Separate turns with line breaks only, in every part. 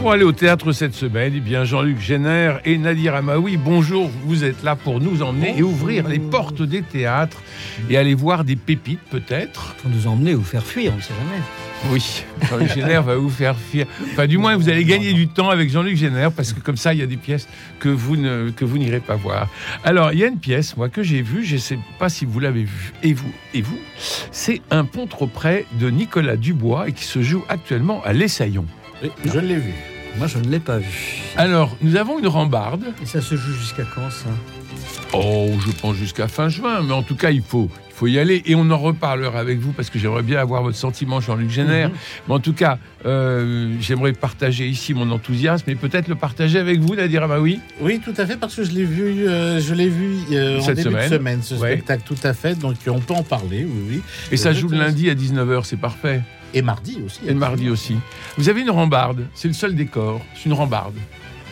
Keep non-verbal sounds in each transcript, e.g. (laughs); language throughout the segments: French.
Pour aller au théâtre cette semaine, eh bien Jean-Luc Génère et Nadir Amaoui, bonjour, vous êtes là pour nous emmener et ouvrir les portes des théâtres et aller voir des pépites peut-être.
Pour nous emmener ou faire fuir, on ne sait jamais.
Oui, Jean-Luc Génère va vous faire fuir. Enfin du moins vous allez gagner du temps avec Jean-Luc Génère parce que comme ça il y a des pièces que vous ne que vous n'irez pas voir. Alors il y a une pièce moi que j'ai vue, je ne sais pas si vous l'avez vue et vous et vous, c'est un pont trop près de Nicolas Dubois et qui se joue actuellement à l'Essaillon.
Oui, je l'ai vu.
Moi, je ne l'ai pas vu.
Alors, nous avons une rambarde.
Et ça se joue jusqu'à quand, ça?
Oh, je pense jusqu'à fin juin, mais en tout cas, il faut, il faut y aller et on en reparlera avec vous parce que j'aimerais bien avoir votre sentiment, Jean-Luc Génère.
Mhm.
Mais en tout cas, euh, j'aimerais partager ici mon enthousiasme et peut-être le partager avec vous, Nadir Amaoui.
Oui, tout à fait, parce que je l'ai vu, euh, je l'ai vu euh, en
Cette
début
semaine.
de semaine, ce
Ouais.
spectacle, tout à fait. Donc on peut en parler, oui, oui.
Et ça joue le lundi à 19h, c'est parfait.
Et mardi aussi.
Et mardi aussi. Vous avez une rambarde, c'est le seul décor, c'est une rambarde.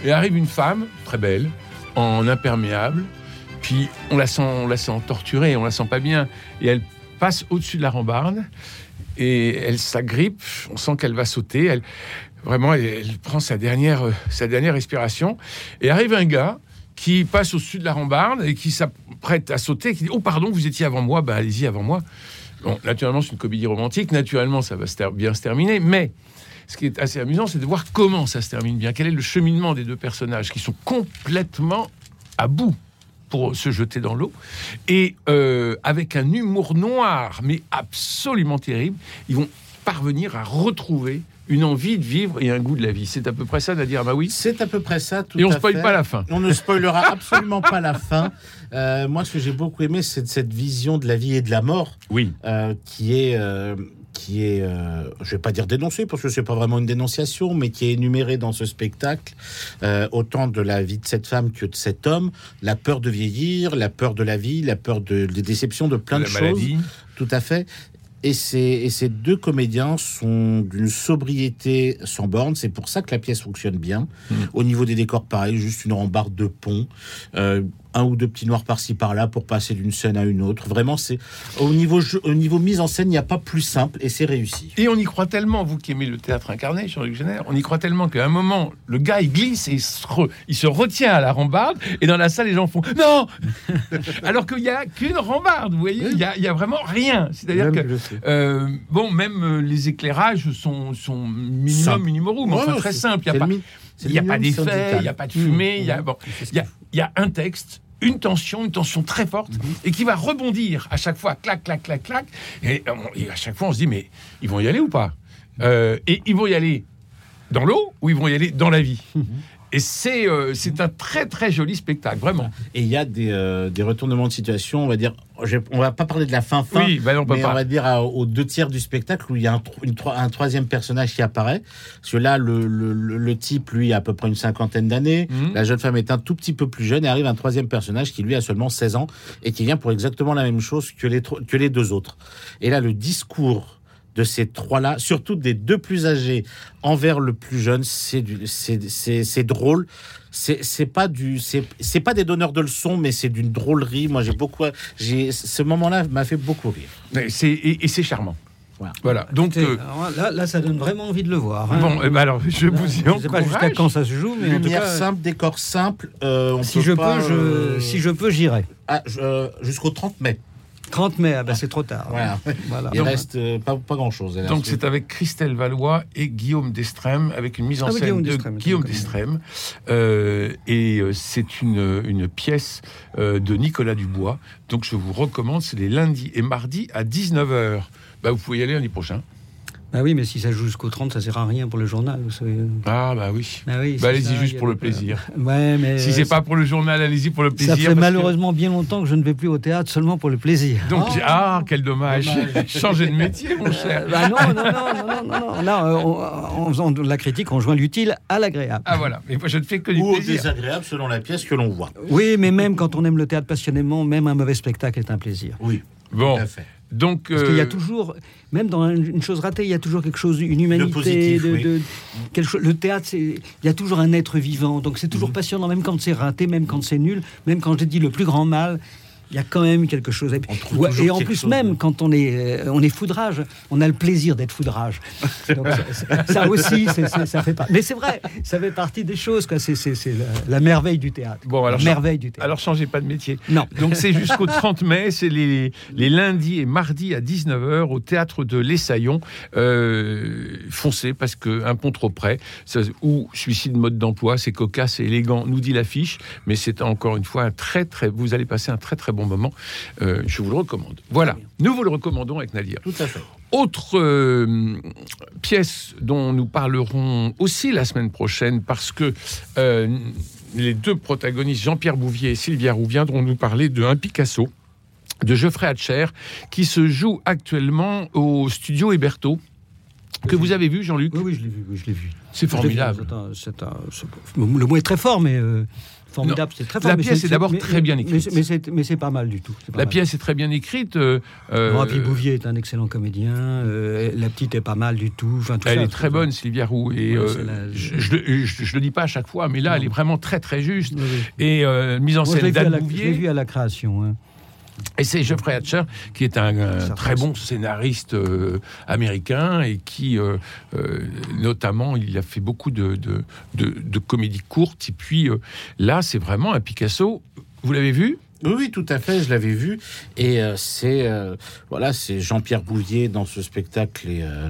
Et arrive une femme, très belle, en imperméable, puis on la sent, on la sent torturée, on la sent pas bien, et elle passe au-dessus de la rambarde, et elle s'agrippe, on sent qu'elle va sauter, elle, vraiment, elle, elle prend sa dernière, euh, sa dernière respiration, et arrive un gars qui passe au-dessus de la rambarde et qui s'apprête à sauter, qui dit « Oh pardon, vous étiez avant moi, bah allez-y avant moi ». Bon, naturellement, c'est une comédie romantique. Naturellement, ça va bien se terminer. Mais ce qui est assez amusant, c'est de voir comment ça se termine bien. Quel est le cheminement des deux personnages qui sont complètement à bout pour se jeter dans l'eau. Et euh, avec un humour noir, mais absolument terrible, ils vont parvenir à retrouver une envie de vivre et un goût de la vie. C'est à peu près ça, Nadir Amaoui.
C'est à peu près ça, tout
Et on ne spoil
fait.
pas la fin.
On ne spoilera (laughs) absolument pas la fin. Euh, moi, ce que j'ai beaucoup aimé, c'est cette vision de la vie et de la mort
Oui.
euh, qui est, euh, qui est, je vais pas dire dénoncée parce que c'est pas vraiment une dénonciation, mais qui est énumérée dans ce spectacle, autant de la vie de cette femme que de cet homme, la peur de vieillir, la peur de la vie, la peur de, des déceptions, de plein de
maladie.
choses. Tout à fait. Et ces, et ces deux comédiens sont d'une sobriété sans borne. C'est pour ça que la pièce fonctionne bien.
Mm.
Au niveau des décors, pareil, juste une rambarde de pont, euh, un ou deux petits noirs par-ci par-là pour passer d'une scène à une autre. Vraiment, c'est au niveau jeu- au niveau mise en scène, il n'y a pas plus simple et c'est réussi.
Et on y croit tellement, vous qui aimez le théâtre incarné, Jean-Luc Génère, on y croit tellement qu'à un moment, le gars, il glisse et il se, re- il se retient à la rambarde, et dans la salle, les gens font « Non !» (laughs) Alors qu'il n'y a qu'une rambarde, vous voyez, il n'y a, il y a vraiment rien. C'est-à-dire que, euh, bon, même euh, les éclairages sont, sont minimum, minimum, mais enfin très simple. Il n'y a pas, d'effet, il n'y a pas de fumée, il y a,
Mmh.
bon, il y a, il y a un texte, une tension, une tension très forte, et qui va rebondir à chaque fois, clac, clac, clac, clac. Et, à chaque fois, on se dit, mais ils vont y aller ou pas? Euh, Et ils vont y aller dans l'eau ou ils vont y aller dans la vie? Et c'est euh, c'est un très, très joli spectacle, vraiment.
Et il y a des, euh, des retournements de situation, on va dire. on va pas parler de la fin fin.
Oui, bah on
mais on va dire à- aux deux tiers du spectacle où il y a un, une un troisième personnage qui apparaît. Parce que là, le, le- le- type, lui, a à peu près une cinquantaine d'années.
Mhm.
La jeune femme est un tout petit peu plus jeune et arrive un troisième personnage qui, lui, a seulement 16 ans et qui vient pour exactement la même chose que les, que les deux autres. Et là, le discours de ces trois-là, surtout des deux plus âgés envers le plus jeune, c'est du- c'est- drôle. C'est c'est pas du, c'est c'est pas des donneurs de leçons, mais c'est d'une drôlerie. Moi, j'ai beaucoup, j'ai ce moment-là m'a fait beaucoup rire.
Mais c'est- Et, et c'est charmant.
Voilà.
Voilà. Donc, euh,
là, là, ça donne vraiment envie de le voir. hein.
bon, eh ben alors, je vous y
je ne sais pas jusqu'à
encourage.
quand ça se joue, mais en tout
Lumière
cas,
simple, décor simple. euh, on
si
peut
je
pas,
peux, je,
euh,
si je peux, j'irai.
ah, euh, jusqu'au 30 mai.
30 mai, ah bah, c'est trop tard.
Voilà.
Voilà.
Il reste euh, pas, pas grand-chose.
Donc c'est avec Christelle Valois et Guillaume Destrême, avec une mise en
Ah oui,
scène
Guillaume
de
Destrême,
Guillaume Destrême. Euh, et euh, c'est une, une pièce euh, de Nicolas Dubois. Donc je vous recommande, c'est les lundis et mardis à 19h. Bah, vous pouvez y aller lundi prochain.
Bah oui, mais si ça joue jusqu'au 30, ça sert à rien pour le journal. Vous savez.
Ah bah oui.
Bah oui,
Bah, allez-y juste pour le plaisir. (laughs)
Ouais, mais
Si c'est pas pour le journal, allez-y pour le plaisir.
Ça fait
que-
malheureusement bien longtemps que je ne vais plus au théâtre seulement pour le plaisir.
Donc
Oh.
ah quel dommage.
Dommage. (laughs)
Changez de métier mon cher.
Euh, bah non, non, non, non, non, non, non. Là, euh, on- en faisant de la critique, on joint l'utile à l'agréable.
Ah voilà. Mais moi je ne fais que du
Ou au
plaisir.
désagréable selon la pièce que l'on voit.
Oui, mais même quand on aime le théâtre passionnément, même un mauvais spectacle est un plaisir.
Oui.
Bon,
Tout à fait.
Donc
Parce qu'il y a
euh,
toujours, même dans une chose ratée, il y a toujours quelque chose, une humanité.
positif,
de-
oui.
de- quelque chose- le théâtre, c'est- il y a toujours un être vivant. Donc c'est
Mhm.
toujours passionnant, même quand c'est raté, même quand c'est nul, même quand j'ai dit le plus grand mal. Il y a quand même quelque chose. Et,
toujours
et en plus,
chose.
même quand on est, euh, on est foudrage, on a le plaisir d'être foudrage. (laughs) Donc, ça, ça- ça aussi, c'est- c'est- ça fait pas. Mais c'est vrai, ça fait partie des choses. C'est c'est- c'est la, la merveille du théâtre.
Bon, alors,
la merveille du théâtre.
alors changez pas de métier.
non.
Donc c'est jusqu'au (laughs) 30 mai, c'est les, les lundis et mardis à 19h au théâtre de l'Essaillon. Euh, foncez parce que un pont trop près, ça- ou suicide mode d'emploi, c'est cocasse et élégant, nous dit l'affiche, mais c'est encore une fois un très très, vous allez passer un très très bon moment. Euh, je vous le recommande. Voilà, nous vous le recommandons avec Nadia.
Tout à fait.
Autre euh, pièce dont nous parlerons aussi la semaine prochaine, parce que euh, les deux protagonistes, Jean-Pierre Bouvier et Sylvia Roux, viendront nous parler de un Picasso de Geoffrey Hatcher, qui se joue actuellement au studio Héberto, que vous avez vu, Jean-Luc?
Oui, oui, je l'ai vu. Oui.
C'est formidable.
Un- un- le mot est très fort, mais euh, formidable, c'est très fort.
la pièce est d'abord très bien écrite.
Mais, c'est- mais c'est pas mal du tout.
La
mal.
pièce est très bien écrite. euh, euh,
Non, et puis Bouvier est un excellent comédien. euh, la petite est pas mal du tout. Enfin, tout
Elle
ça,
est très bonne, Sylvia Roux. Et
Ouais,
euh,
la-
je, je, le- dis pas à chaque fois, mais là,
Non.
elle est vraiment très très juste.
Oui, oui.
Et mise en
Moi,
scène d'Anne
la- je
Bouvier.
l'ai vu à la création. hein.
Et c'est Geoffrey Hatcher, qui est un, un
Ça
très bon scénariste euh, américain et qui, euh, euh, notamment, il a fait beaucoup de, de, de- de comédies courtes. Et puis euh, là, c'est vraiment un Picasso. Vous l'avez vu?
Oui, oui, tout à fait, je l'avais vu. Et euh, c'est euh, voilà, c'est Jean-Pierre Bouvier dans ce spectacle. Et, euh,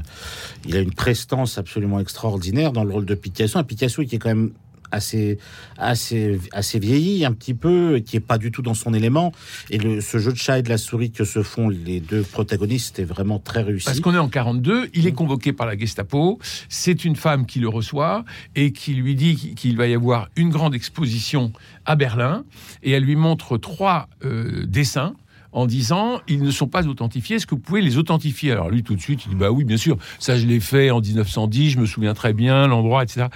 il a une prestance absolument extraordinaire dans le rôle de Picasso. Un Picasso qui est quand même assez, assez, assez vieilli un petit peu, qui est pas du tout dans son élément. Et ce jeu de chat et de la souris que se font les deux protagonistes est vraiment très réussi.
Parce qu'on est en 42, il est convoqué par la Gestapo, c'est une femme qui le reçoit et qui lui dit qu'il va y avoir une grande exposition à Berlin, et elle lui montre trois euh, dessins en disant ils ne sont pas authentifiés, est-ce que vous pouvez les authentifier Alors lui tout de suite il dit bah oui bien sûr, ça je l'ai fait en 1910, je me souviens très bien l'endroit etc.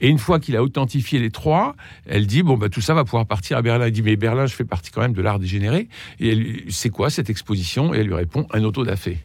Et une fois qu'il a authentifié les trois, elle dit bon bah tout ça va pouvoir partir à Berlin. Il dit mais Berlin je fais partie quand même de l'art dégénéré et c'est quoi cette exposition? Et elle lui répond un autodafé.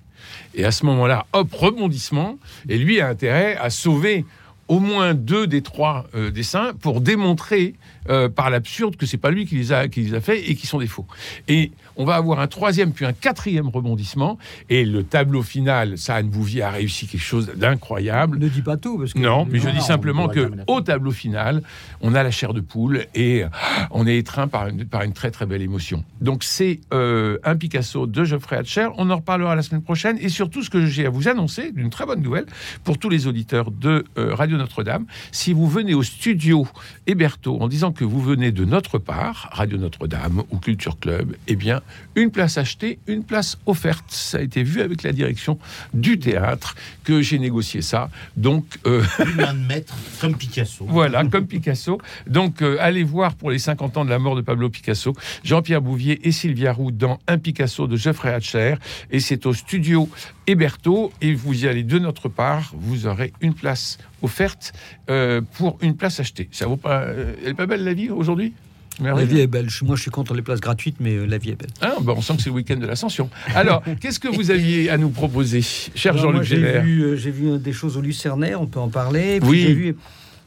Et à ce moment-là, hop, rebondissement. Et lui a intérêt à sauver au moins deux des trois euh, dessins pour démontrer euh, par l'absurde que c'est pas lui qui les a qui les a fait et qui sont des faux. Et on va avoir un troisième puis un quatrième rebondissement et le tableau final, ça Anne Bouvier a réussi quelque chose d'incroyable.
Ne dis pas tout. Parce que
Non, mais je dis simplement que au tableau final, on a la chair de poule et ah, on est étreint par une, par une très très belle émotion. Donc c'est euh, un Picasso de Geoffrey Hatcher. On en reparlera la semaine prochaine et surtout ce que j'ai à vous annoncer, d'une très bonne nouvelle pour tous les auditeurs de euh, Radio Notre-Dame. Si vous venez au studio Héberto en disant que vous venez de notre part, Radio Notre-Dame ou Culture Club, eh bien une place achetée, une place offerte. Ça a été vu avec la direction du théâtre que j'ai négocié ça. Donc euh,
Une main de maître comme Picasso. (laughs)
voilà, comme Picasso. Donc, euh, allez voir pour les 50 ans de la mort de Pablo Picasso, Jean-Pierre Bouvier et Sylvia Roux dans Un Picasso de Geoffrey Hatcher. Et c'est au studio Héberto. Et vous y allez de notre part. Vous aurez une place offerte euh, pour une place achetée. Ça vaut pas. euh, elle est pas belle la vie aujourd'hui?
La vie est belle. Moi, je suis contre les places gratuites, mais euh, la vie est belle.
Ah, bah, on sent que c'est le week-end de l'ascension. Alors, (laughs) qu'est-ce que vous aviez à nous proposer, cher Jean-Luc
j'ai vu, j'ai vu des choses au Lucernaire, on peut en parler. Puis
Oui.
J'ai vu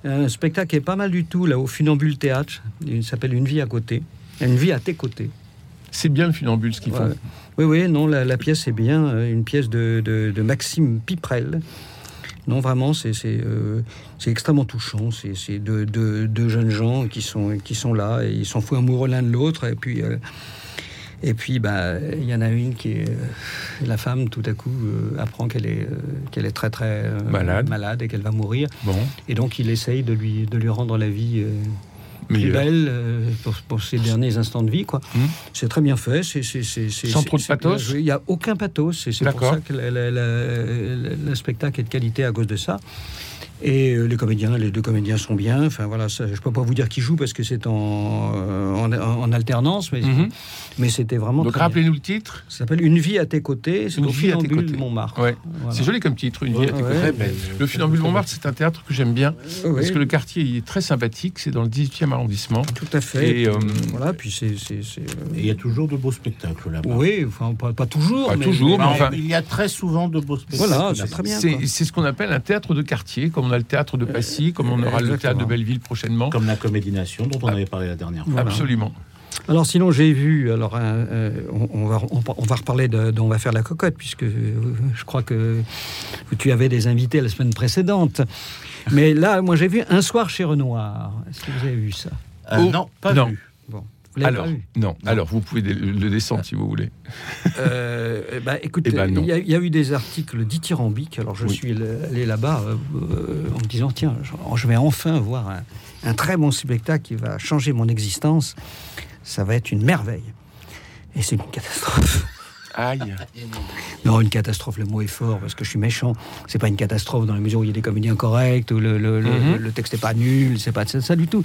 un spectacle qui est pas mal du tout, là, au Funambule Théâtre. Il s'appelle Une vie à côté. Une vie à tes côtés.
C'est bien le funambule ce qu'ils font.
Oui, oui, non, la, la pièce est bien. euh, Une pièce de, de- de Maxime Piprel. Non, vraiment, c'est euh, extrêmement touchant. C'est deux, deux- deux jeunes gens qui sont, qui sont là et ils sont fous amoureux l'un de l'autre. Et puis, euh, et puis bah, il y en a une qui est. euh, la femme, tout à coup, apprend qu'elle est, qu'elle est très, très
Malade.
malade et qu'elle va mourir.
Bon,
Et donc, il essaye de lui, de lui rendre la vie. Euh, plus
meilleur.
belle euh, pour, pour ses derniers instants de vie. quoi.
Hmm.
C'est très bien fait. c'est
Sans trop de pathos.
Il n'y a aucun pathos. C'est pour ça que la- la- la- la- le spectacle est de qualité à cause de ça. Et euh, les comédiens, les deux comédiens sont bien. Enfin voilà, ça, je peux pas vous dire qui joue parce que c'est en, euh, en, en alternance, mais,
Mhm.
mais c'était vraiment.
Donc rappelez-nous le titre.
Ça s'appelle Une vie à tes côtés. C'est
Une
au
vie à tes
Funambule
côtés.
Montmartre.
Ouais.
Voilà.
C'est joli comme titre, une vie à tes
Ouais,
côtés.
Belle.
Le Funambule Montmartre, c'est un théâtre que j'aime bien parce que le quartier il est très sympathique. C'est dans le 18e arrondissement.
Tout à fait.
Et,
Et,
euh,
voilà, puis c'est. c'est- c'est,
Et il y a toujours de beaux spectacles là-bas.
Oui, enfin, pas, pas toujours.
Pas
mais,
toujours, mais
Enfin,
enfin-
il y a très souvent de beaux spectacles.
Voilà,
là-bas.
c'est très bien.
C'est ce qu'on appelle un théâtre de quartier, comme on a le théâtre de Passy, comme on aura le théâtre de. Belleville prochainement.
Comme la Comédie Nation dont on avait parlé la dernière fois.
Voilà.
Absolument.
Alors sinon j'ai vu, alors un- euh, on, on va on, on va reparler de, de on va faire la cocotte puisque euh, je crois que tu avais des invités la semaine précédente. Mais là, moi j'ai vu un soir chez Renoir. Est-ce que vous avez vu ça?
Euh,
Oh,
non, pas
non.
vu.
Bon, vous l'avez
Alors,
pas vu
non. Alors, vous pouvez le descendre si vous voulez.
Euh, eh ben, écoutez,
Eh ben,
il y, a- il y a eu des articles dithyrambiques. Alors je
Oui.
suis allé là-bas euh, euh, en me disant tiens, je, je vais enfin voir un, un très bon spectacle qui va changer mon existence. Ça va être une merveille. Et c'est une catastrophe.
Aïe.
Non, une catastrophe, le mot est fort parce que je suis méchant. C'est pas une catastrophe dans la mesure où il y a des comédiens corrects, où le, le- le- le texte n'est pas nul, c'est pas ça, ça du tout.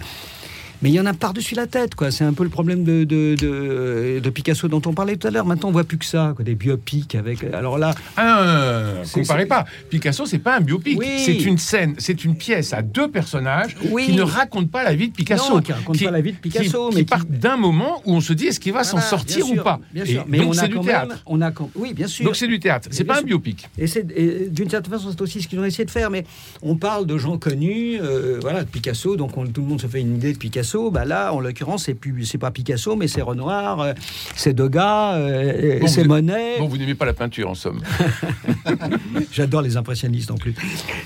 Mais il y en a par-dessus la tête, quoi. C'est un peu le problème de, de, de- de Picasso dont on parlait tout à l'heure. Maintenant, on voit plus que ça, quoi, des biopics avec. Alors là,
Ah, comparez pas. Picasso, c'est pas un biopic.
Oui.
C'est une scène, c'est une pièce à deux personnages
Oui.
qui ne racontent pas la vie de Picasso.
Non, qui racontent pas la vie de Picasso,
qui,
mais
qui
qui-
partent d'un moment où on se dit est-ce qu'il va s'en sortir ou pas.
Bien
Et
sûr. Mais
donc
on
c'est
a
du théâtre.
même- on a quand- Oui, bien sûr.
Donc c'est du théâtre. C'est pas un biopic.
Et, c'est- d'une certaine façon, c'est aussi ce qu'ils ont essayé de faire. Mais on parle de gens connus, euh, voilà, de Picasso. Donc on- tout le monde se fait une idée de Picasso. Bah là, en l'occurrence, c'est pas Picasso, mais c'est Renoir, euh, c'est Degas, euh,
Bon,
c'est Monet.
Bon, vous n'aimez pas la peinture en somme. (laughs)
J'adore les impressionnistes en plus.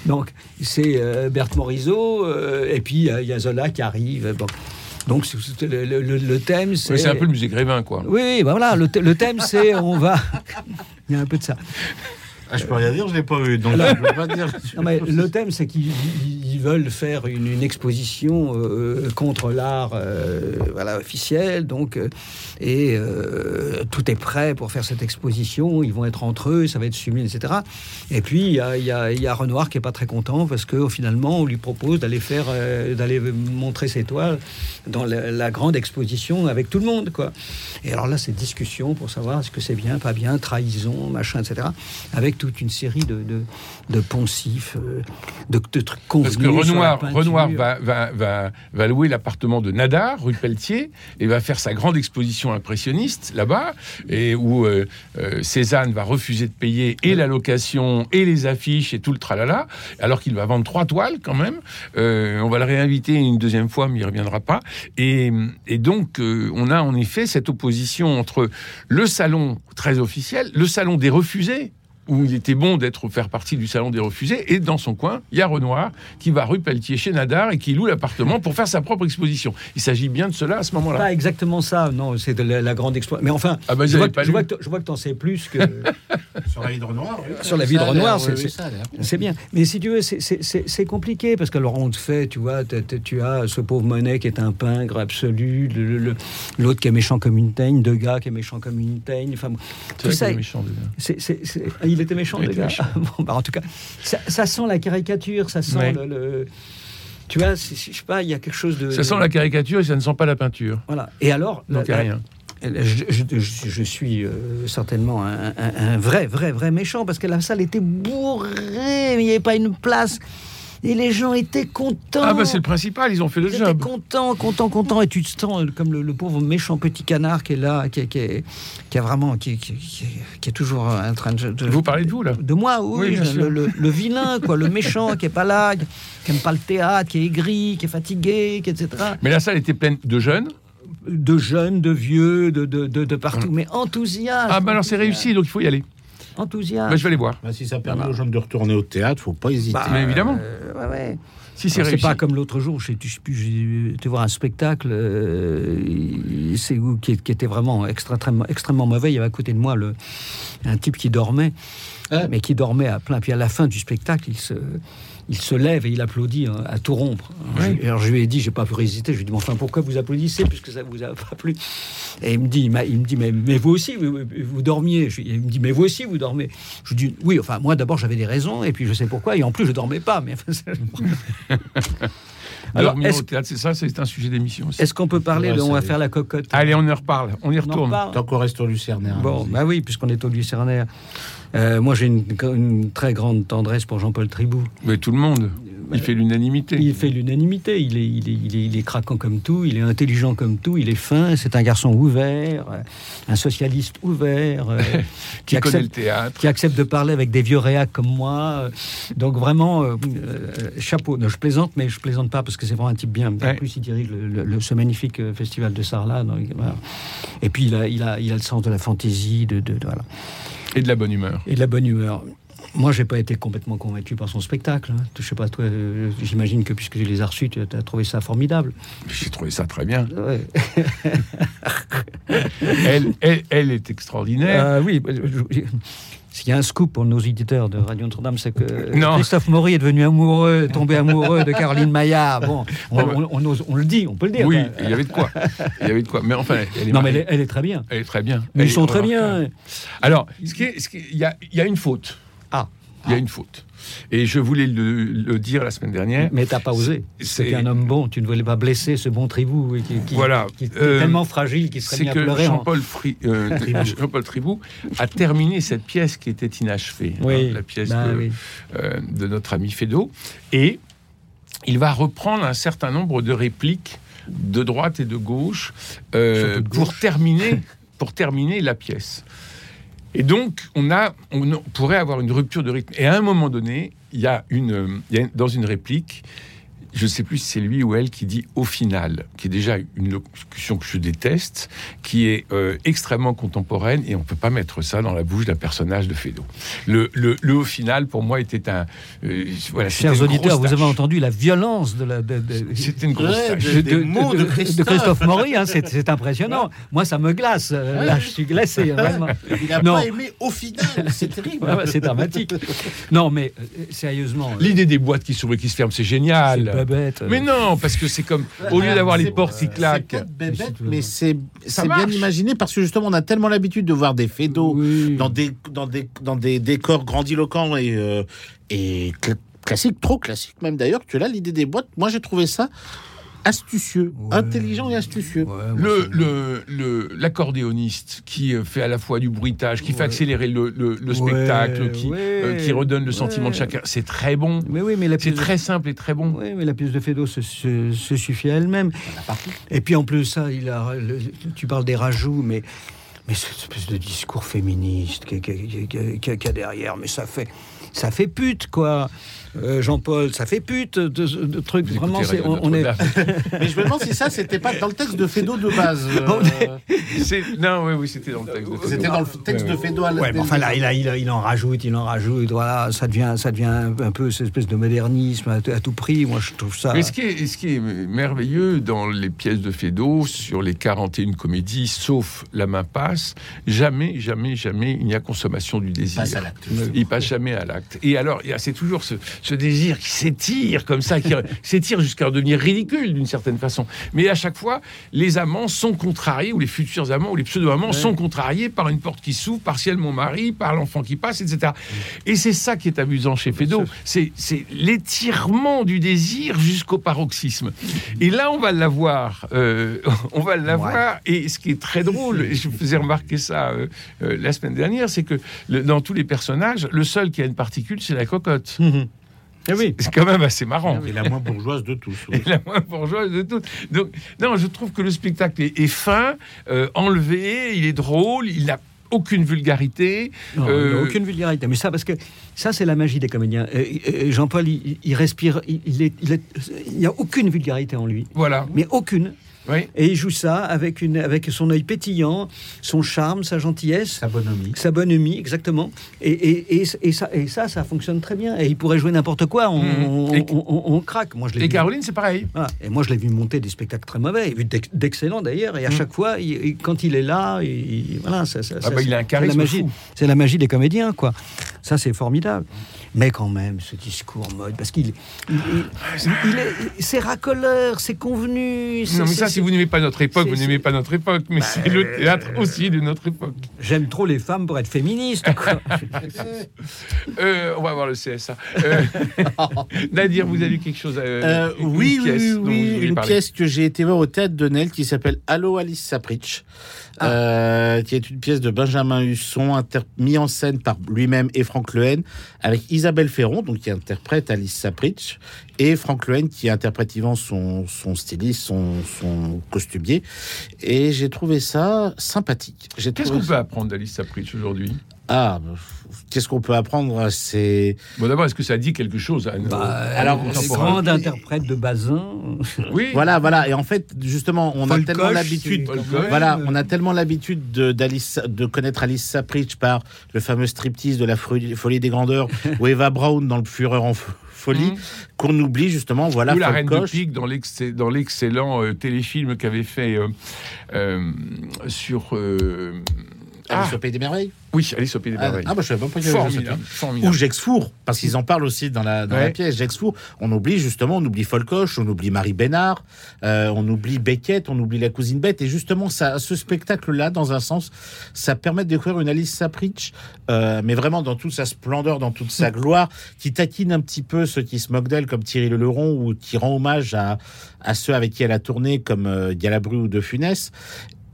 Donc c'est euh, Berthe Morisot. et puis il y a- Zola qui arrive. Bon. Donc le, le- thème, c'est.
Oui, c'est un peu le musée Grévin, quoi.
Oui, bah voilà. Le thème, c'est on va. (laughs) Il y a un peu de ça.
Ah, je peux rien dire, je l'ai pas vu, donc je peux pas dire. (laughs)
Non, mais le thème, c'est qu'ils ils- ils veulent faire une, une exposition euh, contre l'art euh, voilà, officiel. Donc, euh, et euh, tout est prêt pour faire cette exposition. Ils vont être entre eux, ça va être sublime, etc. Et puis, il y a, il y a- il y a Renoir qui est pas très content parce que finalement, on lui propose d'aller faire, euh, d'aller montrer ses toiles dans la, la grande exposition avec tout le monde, quoi. Et alors là, c'est discussion pour savoir est-ce que c'est bien, pas bien, trahison, machin, etc. Avec toute une série de, de, de poncifs, euh, de, de trucs
Parce que Renoir. Renoir va, va, va, va louer l'appartement de Nadar, rue Pelletier, et va faire sa grande exposition impressionniste là-bas, et où euh, euh, Cézanne va refuser de payer et la location, et les affiches, et tout le tralala, alors qu'il va vendre trois toiles quand même. Euh, on va le réinviter une deuxième fois, mais il ne reviendra pas. Et, et donc, on a en effet cette opposition entre le salon très officiel, le salon des refusés, où il était bon d'être faire partie du salon des refusés, et dans son coin, il y a Renoir qui va rue Pelletier chez Nadar et qui loue l'appartement pour faire sa propre exposition. Il s'agit bien de cela à ce moment-là.
Pas exactement ça, non, c'est de la, la grande exploit. Mais enfin,
Ah bah,
je, vois que, je,
lu.
vois que, je vois que t'en sais plus que. (laughs)
Sur la vie de Renoir oui.
Sur la vie de Renoir, c'est-
oui,
bien. Mais si tu veux, c'est- compliqué parce que alors on te fait, tu vois, tu as ce pauvre Monet qui est un pingre absolu, l'autre qui est méchant comme une teigne, Degas qui est méchant comme une teigne. Enfin,
C'est
tout ça.
est méchant,
ah, il était méchant,
Il était méchant. (laughs)
Bon, bah, en tout cas, ça, ça sent la caricature, ça sent
Ouais.
le, le- Tu vois, je sais pas, il y a quelque chose de.
Ça sent la caricature et ça ne sent pas la peinture.
Voilà. Et alors,
Donc,
la-
rien.
je, je- je- je suis euh, certainement un, un- un vrai, vrai, vrai méchant parce que la salle était bourrée, mais il n'y avait pas une place. Et les gens étaient contents.
Ah, bah, c'est le principal, ils ont fait le
Ils étaient
job.
contents, contents, contents. Et tu te sens comme le, le pauvre méchant petit canard qui est là, qui, qui, est- qui a vraiment, qui, est toujours en train de. de-
Vous parlez de vous, là
de moi, oui, le, le- le vilain, quoi, le méchant qui est pas là, qui aime pas le théâtre, qui est aigri, qui est fatigué, qui, etc.
Mais la salle était pleine de jeunes.
De jeunes, de vieux, de, de, de, de partout, mais enthousiasme.
Ah, bah alors c'est réussi, donc il faut y aller.
Enthousiasme.
Bah, je vais aller voir.
Bah, si ça permet
Voilà.
aux jeunes de retourner au théâtre, faut pas hésiter.
Bah,
Mais évidemment.
euh, ouais, ouais.
Si c'est
pas comme l'autre jour, je sais, je sais plus, j'ai été voir un spectacle euh, c'est où- qui, qui était vraiment extrêmement, extrêmement mauvais. Il y avait à côté de moi le, un type qui dormait, mais qui dormait à plein. Puis à la fin du spectacle, il se, il se lève et il applaudit hein, à tout rompre.
Oui.
Je- alors je lui ai dit, j'ai pas pu résister. Je lui ai dit, mais enfin, pourquoi vous applaudissez puisque ça vous a pas plu? Et il me dit, il, me dit, mais, mais vous aussi, vous, vous dormiez. Je il me dit, mais vous aussi, vous dormez. Je lui dis, oui, enfin, moi d'abord j'avais des raisons et puis je sais pourquoi et en plus je dormais pas. Mais (laughs) Alors,
Dormir
est-ce
au théâtre, c'est ça, c'est un sujet d'émission aussi.
est-ce qu'on peut parler
Ouais,
de, on va faire la cocotte
Allez, on en reparle, on y retourne.
Tant qu'on reste au Lucernaire.
Bon,
allons-y.
bah oui, puisqu'on est au Lucernaire. Euh, moi, j'ai une, une très grande tendresse pour Jean-Paul Tribou.
Mais tout le monde, il fait l'unanimité.
Il fait l'unanimité. Il est, il, est, il, est, il est craquant comme tout. Il est intelligent comme tout. Il est fin. C'est un garçon ouvert, euh, un socialiste ouvert, euh, (laughs)
Qui
qui,
connaît le
accepte,
théâtre.
qui accepte de parler avec des vieux réacs comme moi. Euh, Donc vraiment, euh, euh, chapeau. Non, je plaisante, mais je plaisante pas parce que c'est vraiment un type bien. En
Ouais.
plus, il dirige le, le- le- ce magnifique euh, festival de Sarlat. donc, voilà. Et puis, il a, il, a, il a le sens de la fantaisie, de, de- de- voilà.
Et de la bonne humeur.
et de la bonne humeur. Moi, j'ai pas été complètement convaincu par son spectacle. hein. Je sais pas, toi, euh, j'imagine que puisque tu les as reçus, tu as trouvé ça formidable.
J'ai trouvé ça très bien.
Ouais. (laughs)
Elle, elle, elle est extraordinaire.
Euh, oui, je- je- s'il y a un scoop pour nos auditeurs de Radio Notre-Dame, c'est que
Non.
Christophe Maury est devenu amoureux, tombé amoureux de Caroline Maillard. Bon, on, on- on ose- on le dit, on peut le dire.
oui,
quoi.
il y avait de quoi. Il y avait de quoi. Mais enfin, elle est,
Non, mais elle est, elle est très bien.
Elle est très bien.
Mais ils sont très bien.
Alors, y, a, il y a une faute.
Ah.
Il y a une faute. Et je voulais le, le dire la semaine dernière.
Mais t'as pas osé.
C'est-
un homme bon. Tu ne voulais pas blesser ce bon tribou qui, qui,
Voilà.
qui est
Euh,
tellement fragile qu'il serait à
que
pleurer.
Jean-Paul euh, (laughs) Jean-Paul Tribou a terminé cette pièce qui était inachevée, hein, la pièce
bah
de,
oui.
euh, de notre ami Fédo, et il va reprendre un certain nombre de répliques de droite et de gauche, euh,
de
pour
gauche.
terminer (laughs) pour terminer la pièce. Et donc, on, pourrait avoir une rupture de rythme. Et à un moment donné, il y euh, y a dans une réplique, je ne sais plus si c'est lui ou elle qui dit au final, qui est déjà une locution que je déteste, qui est euh, extrêmement contemporaine, et on ne peut pas mettre ça dans la bouche d'un personnage de Fédo. Le, le, le au final, pour moi, était un... euh, voilà,
Chers auditeurs, vous avez entendu la violence de la. de- de-
C'était une grosse
Ouais,
tâche.
de- de Christophe.
Maury, hein, c'est impressionnant. Moi, ça me glace. Euh, Là, je suis glacé, vraiment.
Il n'a
Non.
pas aimé au final. C'est terrible.
Ouais, c'est dramatique. Non, mais euh, sérieusement. euh,
L'idée des boîtes qui s'ouvrent et qui se ferment, c'est génial. Mais non, parce que c'est comme au lieu d'avoir les portes qui claquent.
bébête,
Mais c'est-
bien imaginé parce que justement on a tellement l'habitude de voir des faits d'eau
Oui.
dans des dans des dans des décors grandiloquents et euh, et classiques, trop classiques même d'ailleurs. Que là l'idée des boîtes, moi j'ai trouvé ça astucieux,
Ouais.
intelligent et astucieux.
Ouais,
Le,
c'est-
le, le- l'accordéoniste qui euh, fait à la fois du bruitage, qui fait accélérer le, le- le
Ouais,
spectacle, qui,
ouais,
euh, qui redonne le sentiment de chacun, c'est très bon.
Mais oui, mais la
C'est
de-
très simple et très bon.
Oui, mais la pièce de Fédo se, se- se suffit à elle-même. Et puis en plus, ça, il a, le- tu parles des rajouts, mais, mais cette espèce de discours féministe qu'il y a- qu'il y a- qu'il y a- qu'il y a derrière, mais ça fait, ça fait pute, quoi. Euh, Jean-Paul, ça fait pute de, de trucs.
Vous
Vraiment, on, on est. (laughs)
Mais je me demande si ça c'était pas dans le texte de Fédo de base. (laughs) euh,
Non, oui, oui, c'était dans le texte. de
C'était dans le texte de. Fédo à la
Ouais, mais enfin là, il, a- il, a- il en rajoute, il en rajoute. Voilà, ça devient, ça devient un, peu cette espèce de modernisme à, tout- à tout prix. Moi, je trouve ça.
Mais ce qui, est, ce qui est merveilleux dans les pièces de Fédo, sur les 41 comédies, sauf La main passe, jamais, jamais, jamais il n'y a consommation du désir.
Passe à l'acte.
Il passe jamais à l'acte. Et alors, il y a- c'est toujours ce, ce désir qui s'étire comme ça, qui (laughs) s'étire jusqu'à devenir ridicule d'une certaine façon. Mais à chaque fois, les amants sont contrariés, ou les futurs amants, ou les pseudo-amants sont contrariés par une porte qui s'ouvre, par ciel mon mari, par l'enfant qui passe, etc. Et c'est ça qui est amusant chez Fédo. C'est l'étirement du désir jusqu'au paroxysme. Et là, on va l'avoir. euh, (laughs) on va l'avoir. Et ce qui est très drôle, et je vous faisais remarquer ça euh, euh, la semaine dernière, c'est que le- dans tous les personnages, le seul qui a une particule, c'est la cocotte.
Mhm. Eh oui.
C'est quand même assez marrant.
Et la (laughs) moins bourgeoise de tous. oui.
Et la moins bourgeoise de toutes. Donc, non, je trouve que le spectacle est, est fin, euh, enlevé, il est drôle, il n'a aucune vulgarité.
Non,
Euh,
aucune vulgarité. Mais ça, parce que ça, c'est la magie des comédiens. Euh, Jean-Paul, il, il respire, il n'y a aucune vulgarité en lui.
Voilà.
Mais aucune.
Oui.
Et il joue ça avec, une, avec son œil pétillant, son charme, sa gentillesse,
Sa bonhomie.
sa bonhomie, exactement. Et, et, et, et ça, et ça, ça fonctionne très bien. Et il pourrait jouer n'importe quoi, on,
Mhm.
on, craque. Moi, je
Et
vu-
Caroline, c'est pareil.
voilà. Et moi, je l'ai vu monter des spectacles très mauvais, d'excellents d'ailleurs. Et à
Mm.
chaque fois, il- quand il est là, il, voilà, ça, ça-
Ah bah, il a un charisme
la magie.
fou.
C'est la magie des comédiens, quoi. Ça, c'est formidable. Mais quand même, ce discours mode, parce qu'il il, il- il est, c'est racoleur, c'est convenu.
Non, mais ça, si vous n'aimez pas notre époque, vous n'aimez pas notre époque. Mais c'est le théâtre aussi de notre époque.
J'aime trop les femmes pour être féministe. quoi. (laughs)
Euh, on va voir le CSA. Euh, (laughs) Nadir, vous avez quelque chose à.
Euh,
une
oui,
pièce
oui, oui, une
parler.
pièce que j'ai été voir au théâtre de Nel qui s'appelle Allo Alice Sapritch,
Ah.
euh, qui est une pièce de Benjamin Husson, inter- mis en scène par lui-même et Franck Lehen, avec Isabelle Ferron, donc qui interprète Alice Sapritch, et Franck Lehen qui interprète Yvan, son, son styliste, son, son costumier. Et j'ai trouvé ça sympathique.
Qu'est-ce qu'on peut apprendre d'Alice Sapritch aujourd'hui?
Ah, qu'est-ce qu'on peut apprendre C'est
Bon, d'abord, est-ce que ça dit quelque chose à
Bah,
Alors,
les
contemporains
grands interprètes de Bazin. (laughs)
Oui.
Voilà, voilà. Et en fait, justement, on a tellement l'habitude.
c'est-.
Voilà, on a tellement l'habitude de, d'Alice- de connaître Alice Sapritch par le fameux striptease de la folie, des grandeurs (laughs) ou Eva Braun dans le Fureur en fo- folie
Mhm.
qu'on oublie justement. Voilà,
Ou la Reine de. Pique dans l'excellent euh, téléfilm qu'avait fait euh, euh, sur. Euh,
Alice
ah,
au Pays des Merveilles.
oui, Alice au Pays des
Ah,
Merveilles.
ah, bah, je savais pas
formidable, formidable.
Ou Gex Four, parce qu'ils en parlent aussi dans la, dans la
Ouais.
pièce. Gex Four, on oublie justement, on oublie Folcoche, on oublie Marie Bénard, euh, on oublie Beckett, on oublie la cousine Bette. Et justement, ça, ce spectacle-là, dans un sens, ça permet de découvrir une Alice Sapritch, euh, mais vraiment dans toute sa splendeur, dans toute sa gloire, qui taquine un petit peu ceux qui se moquent d'elle, comme Thierry Leluron, ou qui rend hommage à, à ceux avec qui elle a tourné, comme euh, Galabru ou De Funès.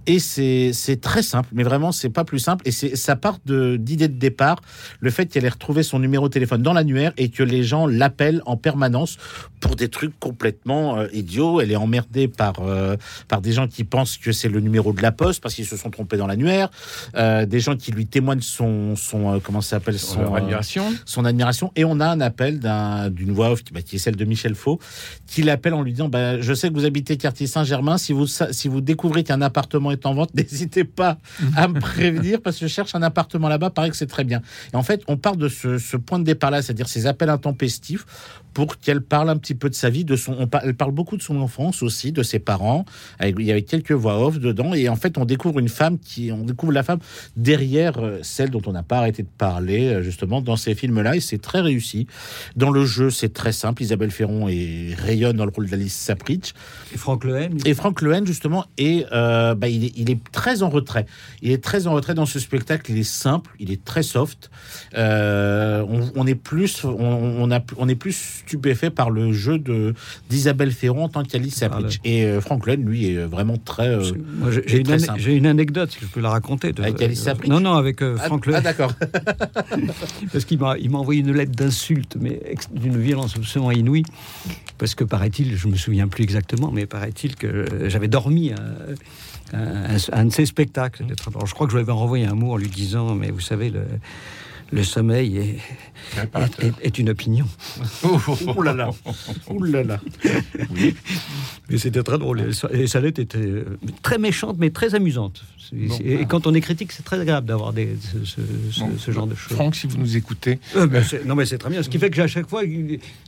Et c'est très simple, mais vraiment, c'est pas plus simple. Et ça part d'idée de départ, le fait qu'elle ait retrouvé son numéro de téléphone dans l'annuaire et que les gens l'appellent en permanence pour des trucs complètement euh, idiots. Elle est emmerdée par euh, par des gens qui pensent que c'est le numéro de la poste parce qu'ils se sont trompés dans l'annuaire, euh, des gens qui lui témoignent son son comment ça s'appelle
Son
son
admiration.
son admiration. Et on a un appel d'un- d'une voix off qui, bah, qui est celle de Michel Faux, qui l'appelle en lui disant bah, Je sais que vous habitez quartier Saint-Germain. Si vous, si vous découvrez qu'un appartement est en vente, (laughs) n'hésitez pas à me prévenir parce que je cherche un appartement là-bas. Paraît que c'est très bien. Et en fait, on part de ce, ce point de départ-là, c'est-à-dire ces appels intempestifs pour qu'elle parle un petit peu de sa vie, de son. On elle parle beaucoup de son enfance aussi, de ses parents. Avec, il y avait quelques voix off dedans. Et en fait, on découvre une femme qui. On découvre la femme derrière euh, celle dont on n'a pas arrêté de parler, euh, justement, dans ces films-là. Et c'est très réussi. Dans le jeu, c'est très simple. Isabelle Ferron est, rayonne dans le rôle d'Alice Sapritch.
Et Franck Lehen.
Et Franck Lehen, justement, est, euh, bah, il, est, il est très en retrait. Il est très en retrait dans ce spectacle. Il est simple, il est très soft. Euh, on, on est plus, on, on, a, on est plus stupéfait par le jeu de d'Isabelle Ferron en tant qu'Alice Sapritch. Et euh, Franck Lehen, lui, est vraiment très. euh,
j'ai- une, j'ai une anecdote, si je peux la raconter. de-
Avec Alice Sapritch
Non, non, avec euh,
ah, ah, d'accord. (laughs) (laughs)
Parce qu'il m'a, envoyé une lettre d'insulte, mais d'une violence absolument inouïe. Parce que paraît-il, je me souviens plus exactement, mais paraît-il que euh, j'avais dormi à un de ses spectacles. Alors, je crois que je lui avais renvoyé un mot en lui disant, mais vous savez, le, le sommeil est, est, est- est une opinion.
Ouh là là. Ouh là là.
Mais c'était très drôle. Et sa- Et sa lettre était euh, très méchante, mais très amusante.
Bon.
et, quand on est critique, c'est très agréable d'avoir des, ce, ce- ce-
Bon.
ce genre de choses.
Franck, si vous nous écoutez,
Euh, ben, non, mais c'est très bien. Ce qui fait que à chaque fois,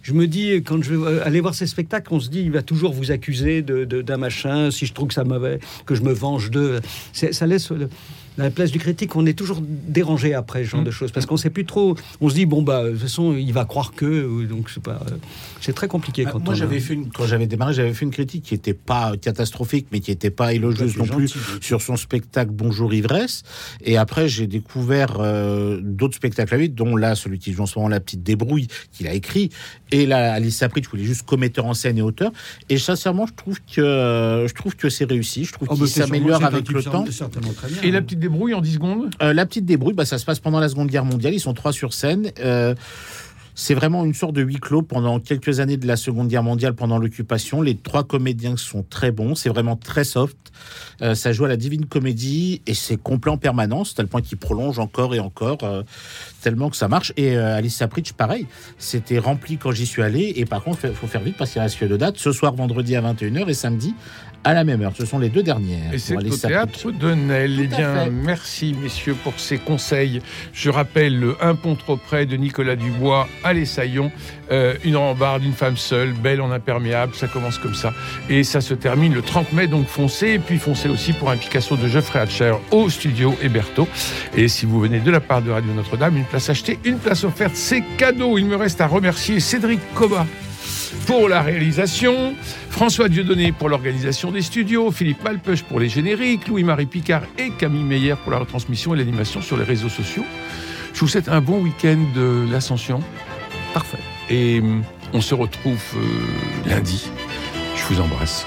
je me dis, quand je vais aller voir ces spectacles, on se dit, il va toujours vous accuser de- de- d'un machin, si je trouve que ça mauvais, que je me venge de. C'est- Ça laisse. le- la place du critique, on est toujours dérangé après ce genre
Mm.
de choses parce qu'on sait plus trop. On se dit bon bah de toute façon il va croire que ou- donc c'est pas. C'est très compliqué
Bah,
quand
moi, j'avais fait une, quand j'avais démarré, j'avais fait une critique qui n'était pas catastrophique, mais qui n'était pas élogieuse non plus sur son spectacle Bonjour Ivresse. Et après, j'ai découvert euh, d'autres spectacles à lui, dont là, celui qui joue en ce moment, La Petite Débrouille, qu'il a écrit. Et là, Alice Sapritch, il est juste commetteur en scène et auteur. Et sincèrement, je trouve que, je trouve que c'est réussi. Je trouve
Oh, bah,
qu'il
c'est
s'améliore avec le temps.
et la petite débrouille en 10 secondes?
Euh, la petite débrouille, bah, ça se passe pendant la Seconde Guerre mondiale. Ils sont trois sur scène. Euh, c'est vraiment une sorte de huis clos pendant quelques années de la Seconde Guerre mondiale, pendant l'occupation. Les trois comédiens sont très bons. C'est vraiment très soft. Euh, ça joue à la Divine Comédie et c'est complet en permanence, tel point qu'il prolonge encore et encore, euh, tellement que ça marche. Et euh, Alice Sapritch, pareil. C'était rempli quand j'y suis allé. Et par contre, il faut faire vite parce qu'il reste que deux dates. Ce soir, vendredi à 21h et samedi à la même heure. Ce sont les deux dernières.
Et c'est au théâtre de Nel. Eh
à
bien,
fait.
merci messieurs pour ces conseils. Je rappelle le Un pont trop près de Nicolas Dubois Allez, Saillon, euh, une rambarde, une femme seule, belle en imperméable, ça commence comme ça. Et ça se termine le 30 mai, donc foncez. Et puis foncez aussi pour un Picasso de Geoffrey Hatcher au studio Héberto. Et si vous venez de la part de Radio Notre-Dame, une place achetée, une place offerte, c'est cadeau. Il me reste à remercier Cédric Coba pour la réalisation, François Dieudonné pour l'organisation des studios, Philippe Malpeuch pour les génériques, Louis-Marie Picard et Camille Meyer pour la retransmission et l'animation sur les réseaux sociaux. Je vous souhaite un bon week-end de l'Ascension
Parfait.
et hum, on se retrouve euh, lundi. Je vous embrasse.